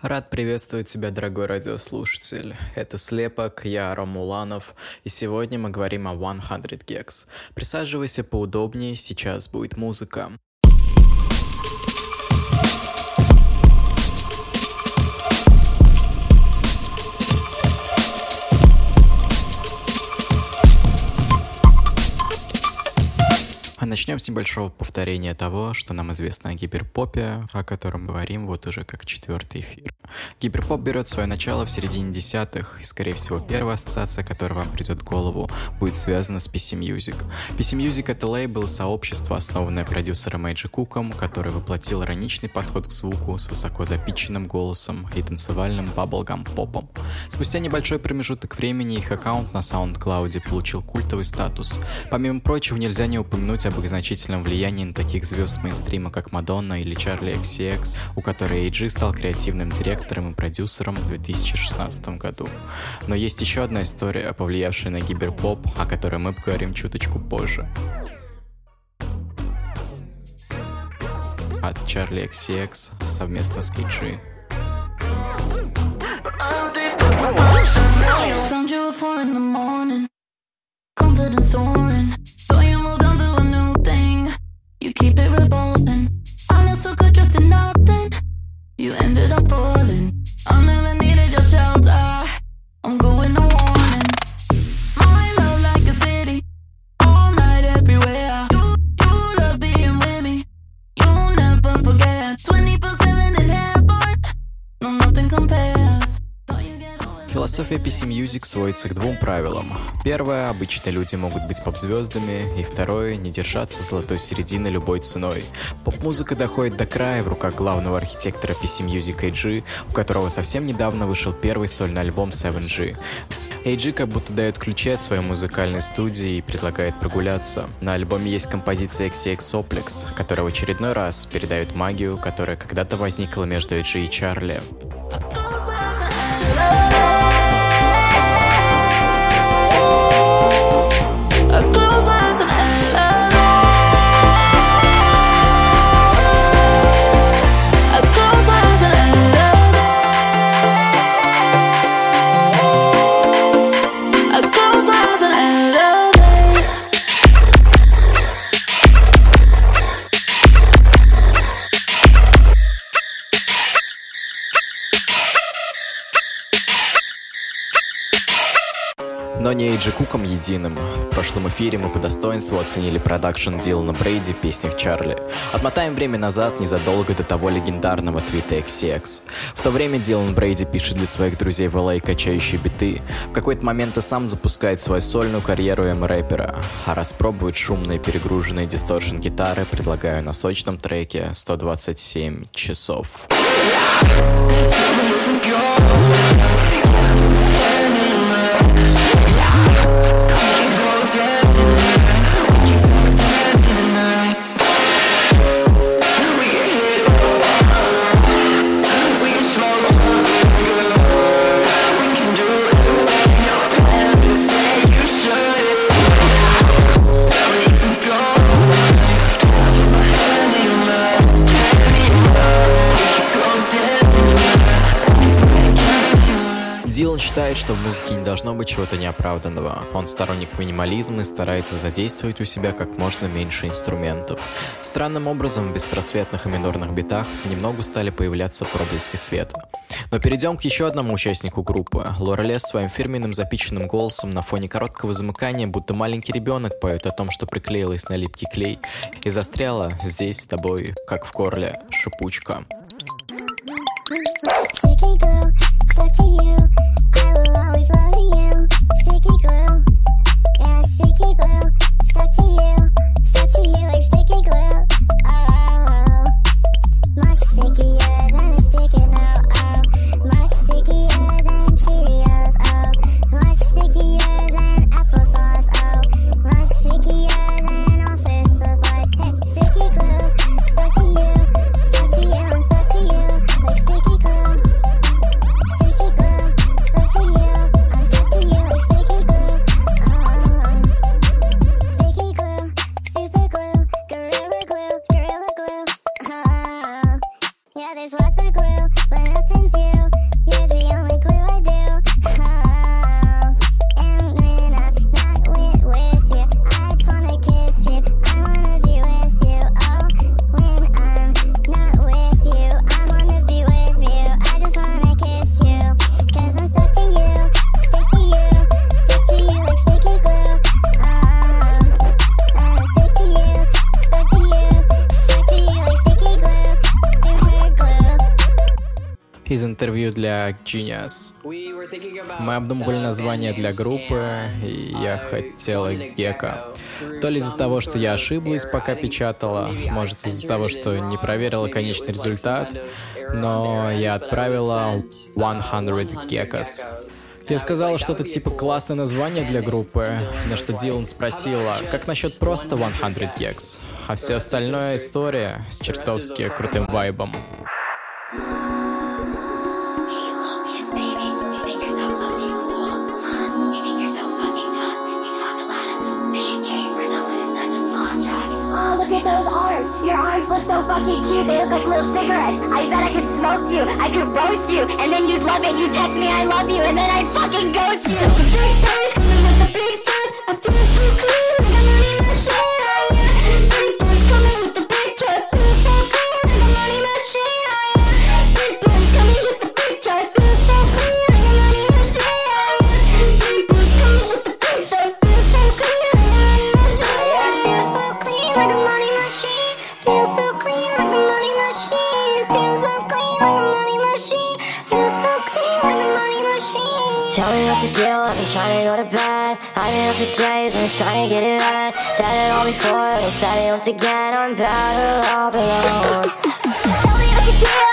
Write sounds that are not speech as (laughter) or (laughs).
Рад приветствовать тебя, дорогой радиослушатель. Это Слепок, я Ромуланов, и сегодня мы говорим о 100 Gex. Присаживайся поудобнее, сейчас будет музыка. Начнем с небольшого повторения того, что нам известно о гиперпопе, о котором говорим вот уже как четвертый эфир. Гиперпоп берет свое начало в середине десятых, и, скорее всего, первая ассоциация, которая вам придет в голову, будет связана с PC Music. PC Music — это лейбл сообщество, основанное продюсером Эйджи Куком, который воплотил ироничный подход к звуку с высоко запиченным голосом и танцевальным баблгам попом. Спустя небольшой промежуток времени их аккаунт на SoundCloud получил культовый статус. Помимо прочего, нельзя не упомянуть об их значительном влиянии на таких звезд мейнстрима, как Мадонна или Чарли XCX, у которой AG стал креативным директором и продюсером в 2016 году. Но есть еще одна история, повлиявшая на гиберпоп, о которой мы поговорим чуточку позже. От Чарли XCX совместно с AG. Философия PC Music сводится к двум правилам. Первое, обычно люди могут быть поп-звездами, и второе, не держаться золотой середины любой ценой. Поп-музыка доходит до края в руках главного архитектора PC Music AG, у которого совсем недавно вышел первый сольный альбом 7G. AG как будто дает ключи от своей музыкальной студии и предлагает прогуляться. На альбоме есть композиция XCX Oplex, которая в очередной раз передает магию, которая когда-то возникла между AG и Чарли. Эйджи Куком единым. В прошлом эфире мы по достоинству оценили продакшн Дилана Брейди в песнях Чарли. Отмотаем время назад, незадолго до того легендарного твита XCX. В то время Дилан Брейди пишет для своих друзей в LA качающие биты. В какой-то момент и сам запускает свою сольную карьеру М-рэпера. А распробовать шумные перегруженные дисторшн гитары предлагаю на сочном треке 127 часов. Thank you. Считает, что в музыке не должно быть чего-то неоправданного. Он сторонник минимализма и старается задействовать у себя как можно меньше инструментов. Странным образом в беспросветных и минорных битах немного стали появляться проблески света. Но перейдем к еще одному участнику группы. Лорелес своим фирменным запиченным голосом на фоне короткого замыкания, будто маленький ребенок поет о том, что приклеилась на липкий клей и застряла здесь с тобой, как в горле, шипучка. Sticky stuck to you. slowly. Yeah, there's lots of glue, but nothing's you. You're the only из интервью для Genius. Мы обдумывали название для группы, и я хотела Гека. То ли из-за того, что я ошиблась, пока печатала, может из-за того, что не проверила конечный результат, но я отправила 100 Gekas. Я сказала что-то типа классное название для группы, на что Дилан спросила, как насчет просто 100 Gex, а все остальное история с чертовски крутым вайбом. Look at those arms. Your arms look so fucking cute. They look like little cigarettes. I bet I could smoke you. I could roast you. And then you'd love it. You text me I love you. And then I'd fucking ghost you. Big boys coming with the big strut. I feel so clean. Tell me what to do, I've been trying to go to bed. I've up for days, been trying to get it right. Said it all before, but said once again. I'm better off alone. (laughs) Tell me what to do.